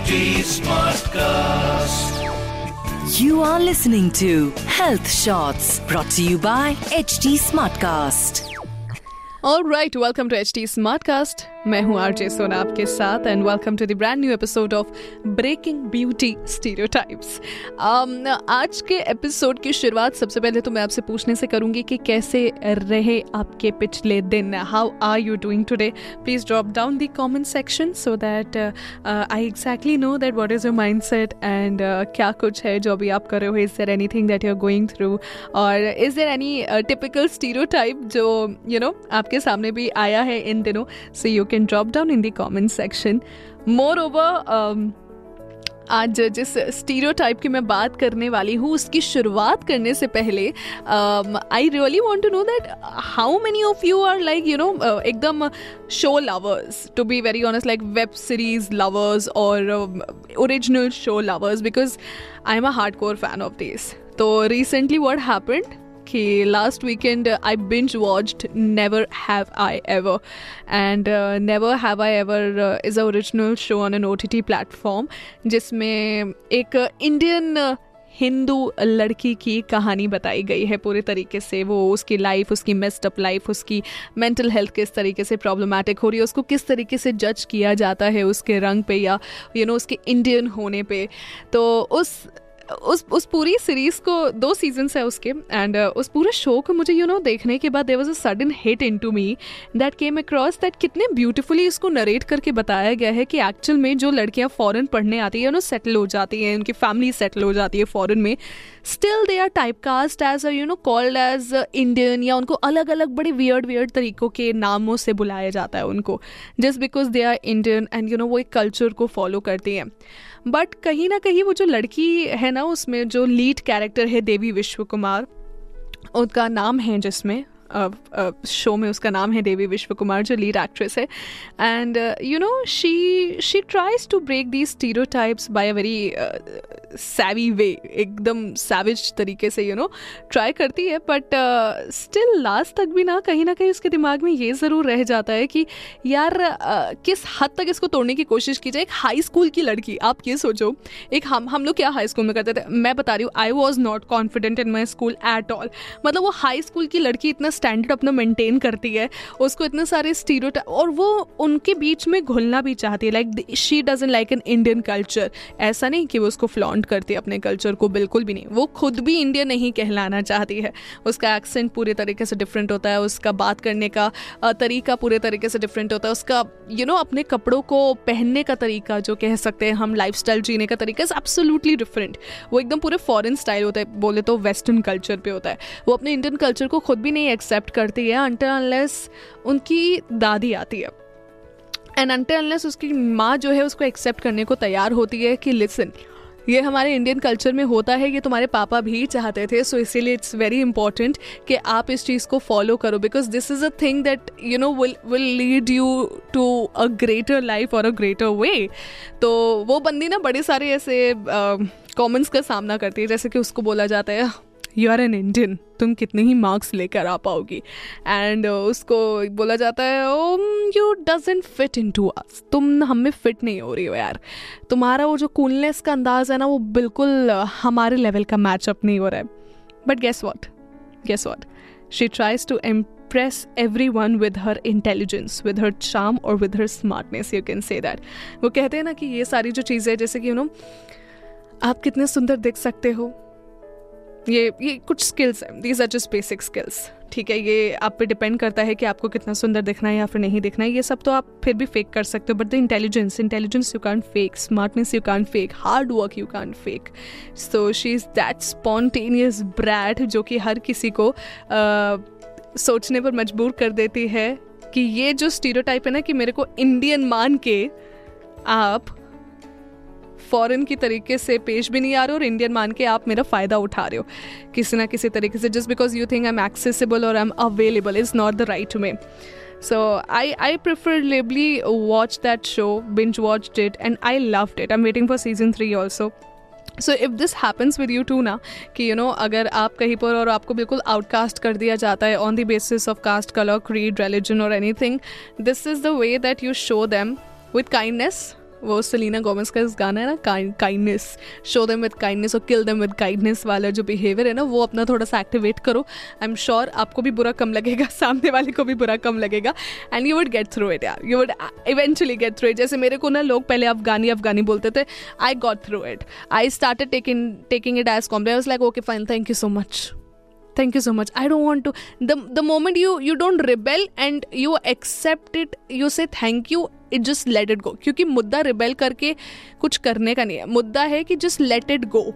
HT Smartcast. You are listening to Health Shots brought to you by HD Smartcast. All right, welcome to HD Smartcast. मैं हूँ RJ Sona आपके साथ and welcome to the brand new episode of breaking beauty stereotypes आज के episode की शुरुआत सबसे पहले तो मैं आपसे पूछने से करूँगी कि कैसे रहे आपके पिछले दिन? How are you doing today please drop down the comment section so that I exactly know that what is your mindset and क्या कुछ है जो अभी आप कर रहे हो? Is there anything that you are going through और is there any typical stereotype जो यू you नो know, आपके सामने भी आया है इन दिनों? So you can drop down in the comment section. Moreover, um, आज जिस स्टीरियोटाइप की मैं बात करने वाली हूँ उसकी शुरुआत करने से पहले I really want to know that how many of you are like you know एकदम show lovers to be very honest like web series lovers और original show lovers because I am a hardcore fan of this तो recently what happened कि last weekend I I binge never have I ever and and have I ever is Ever uh, is a original show T OTT platform जिसमें एक Indian Hindu लड़की की कहानी बताई गई है पूरे तरीके से। वो उसकी लाइफ उसकी मेस्ड अप लाइफ उसकी मेंटल हेल्थ किस तरीके से प्रॉब्लमैटिक हो रही है उसको किस तरीके से जज किया जाता है उसके रंग पे या यू you नो know, उसके इंडियन होने पे। तो उस उस उस पूरी सीरीज़ को दो सीजन्स है उसके एंड uh, उस पूरे शो को मुझे यू you नो know, देखने के बाद there was a sudden hit into me that came across that कितने ब्यूटिफुली इसको नरेट करके बताया गया है कि एक्चुअल में जो लड़कियाँ फॉरन पढ़ने आती है ना सेटल हो जाती हैं उनकी फैमिली सेटल हो जाती है फॉरन में। Still they are typecast as you know called as Indian या उनको अलग अलग बड़े वियर्ड वियर्ड तरीकों के नामों से बुलाया जाता है उनको just because they are Indian and you know वो एक कल्चर को फॉलो करती हैं। बट कहीं ना कहीं वो जो लड़की है ना, उसमें जो लीड कैरेक्टर है देवी विश्व कुमार उनका नाम है जिसमें शो में उसका नाम है देवी विश्व कुमार जो लीड एक्ट्रेस है। And you know she she tries to break these stereotypes by a very savvy way एकदम सैविज तरीके से यू नो ट्राई करती है बट स्टिल लास्ट तक भी ना कहीं ना कहीं उसके दिमाग में ये ज़रूर रह जाता है कि यार uh, किस हद तक इसको तोड़ने की कोशिश की जाए एक हाई स्कूल की लड़की आप ये सोचो। एक हम हम लोग क्या हाई स्कूल में करते थे? मैं बता रही हूँ I was not confident in my school at all मतलब वो हाई स्कूल की लड़की इतना स्टैंडर्ड अपना मेंटेन करती है उसको इतने सारे स्टीरो और वो उनके बीच में घुलना भी चाहती है। Like she doesn't like an Indian culture ऐसा नहीं कि वो उसको फ्लॉन्ट करती है अपने कल्चर को बिल्कुल भी नहीं। वो खुद भी इंडियन नहीं कहलाना चाहती है। उसका एक्सेंट पूरे तरीके से डिफरेंट होता है उसका बात करने का तरीका पूरे तरीके से डिफरेंट होता है। उसका यू you नो know, अपने कपड़ों को पहनने का तरीका जो कह सकते हैं हम लाइफ जीने का तरीका इज़ एब्सोल्युटली डिफरेंट वो एकदम पूरे फॉरन स्टाइल होता है बोले तो वेस्टर्न कल्चर पे होता है। वो अपने इंडियन कल्चर को खुद भी नहीं एक्सेप्ट करती है अनलेस उनकी दादी आती है। एंड अनलेस उसकी माँ जो है उसको एक्सेप्ट करने को तैयार होती है कि लिसन ये हमारे इंडियन कल्चर में होता है ये तुम्हारे पापा भी चाहते थे सो इसीलिए इट्स वेरी इंपॉर्टेंट कि आप इस चीज़ को फॉलो करो because this is a thing that you know will will lead you to a greater life और अ ग्रेटर वे तो वो बंदी ना बड़े सारे ऐसे कॉमेंट्स uh, का सामना करती है जैसे कि उसको बोला जाता है यू आर एन इंडियन तुम कितने ही मार्क्स लेकर आ पाओगी। एंड uh, उसको बोला जाता है you doesn't fit into us तुम हम में फिट नहीं हो रही हो यार। तुम्हारा वो जो कूलनेस का अंदाज है ना वो बिल्कुल uh, हमारे लेवल का मैचअप नहीं हो रहा है. But guess what guess what she tries to impress everyone with her intelligence, with her charm or with her smartness, you can say that. वो कहते हैं ना कि ये सारी जो चीज़ें जैसे कि यू नो आप कितने सुंदर दिख सकते हो। ये ये कुछ स्किल्स हैं। These are just basic skills ठीक है? ये आप पे डिपेंड करता है कि आपको कितना सुंदर दिखना है या फिर नहीं दिखना है। ये सब तो आप फिर भी फेक कर सकते हो but the intelligence intelligence you can fake smartness you can fake hard work you can fake so she is that spontaneous brad जो कि हर किसी को uh, सोचने पर मजबूर कर देती है कि ये जो स्टीरियोटाइप है ना कि मेरे को इंडियन मान के आप फॉरेन की तरीके से पेश भी नहीं आ रहे हो और इंडियन मान के आप मेरा फ़ायदा उठा रहे हो किसी ना किसी तरीके से just because you think I am accessible और I am available is not the right way So I I preferably watch that show, binge watched it, and I loved it. I'm waiting for season three also. So if this happens with you too ना कि you know अगर आप कहीं पर और आपको बिल्कुल outcast कर दिया जाता है on the basis of caste colour creed religion और anything this is the way that you show them with kindness वो सलीना गोमेस का इस गाना है ना kindness show them with kindness और किल देम विद काइंडनेस वाला जो बिहेवियर है ना, वो अपना थोड़ा सा एक्टिवेट करो। आई एम श्योर आपको भी बुरा कम लगेगा, सामने वाले को भी बुरा कम लगेगा। And you would get through it you would eventually get through it जैसे मेरे को ना, लोग पहले अफगानी अफगानी बोलते थे I got through it I start taking taking it as complacence like okay fine thank you so much thank you so much I don't want to the the moment you you don't rebel and you accept it you say thank you it just let it go क्योंकि मुद्दा rebel करके कुछ करने का नहीं है। मुद्दा है कि just let it go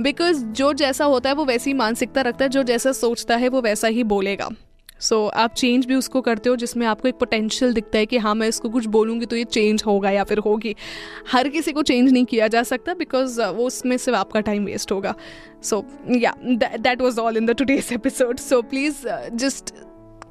because जो जैसा होता है, वो वैसी मानसिकता रखता है, जो जैसा सोचता है, वो वैसा ही बोलेगा। सो so, आप चेंज भी उसको करते हो जिसमें आपको एक पोटेंशियल दिखता है कि हाँ मैं इसको कुछ बोलूँगी तो ये चेंज होगा या फिर होगी। हर किसी को चेंज नहीं किया जा सकता बिकॉज़ uh, वो उसमें सिर्फ़ आपका टाइम वेस्ट होगा। So yeah that was all in the today's episode so please just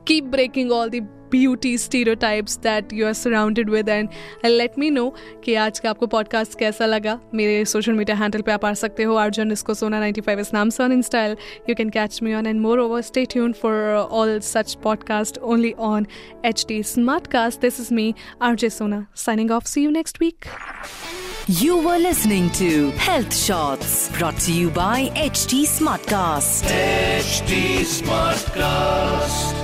keep breaking all the beauty stereotypes that you are surrounded with and let me know कि आज का आपको podcast कैसा लगा। मेरे सोशल मीडिया हैंडल पे आप आ सकते हो अर्जुन इसको सोना 95 इस नाम से on InStyle you can catch me on and moreover stay tune for all such podcast only on H T Smartcast this is me RJ Sona signing off see you next week You were listening to Health Shots brought to you by HT Smartcast. HT Smartcast.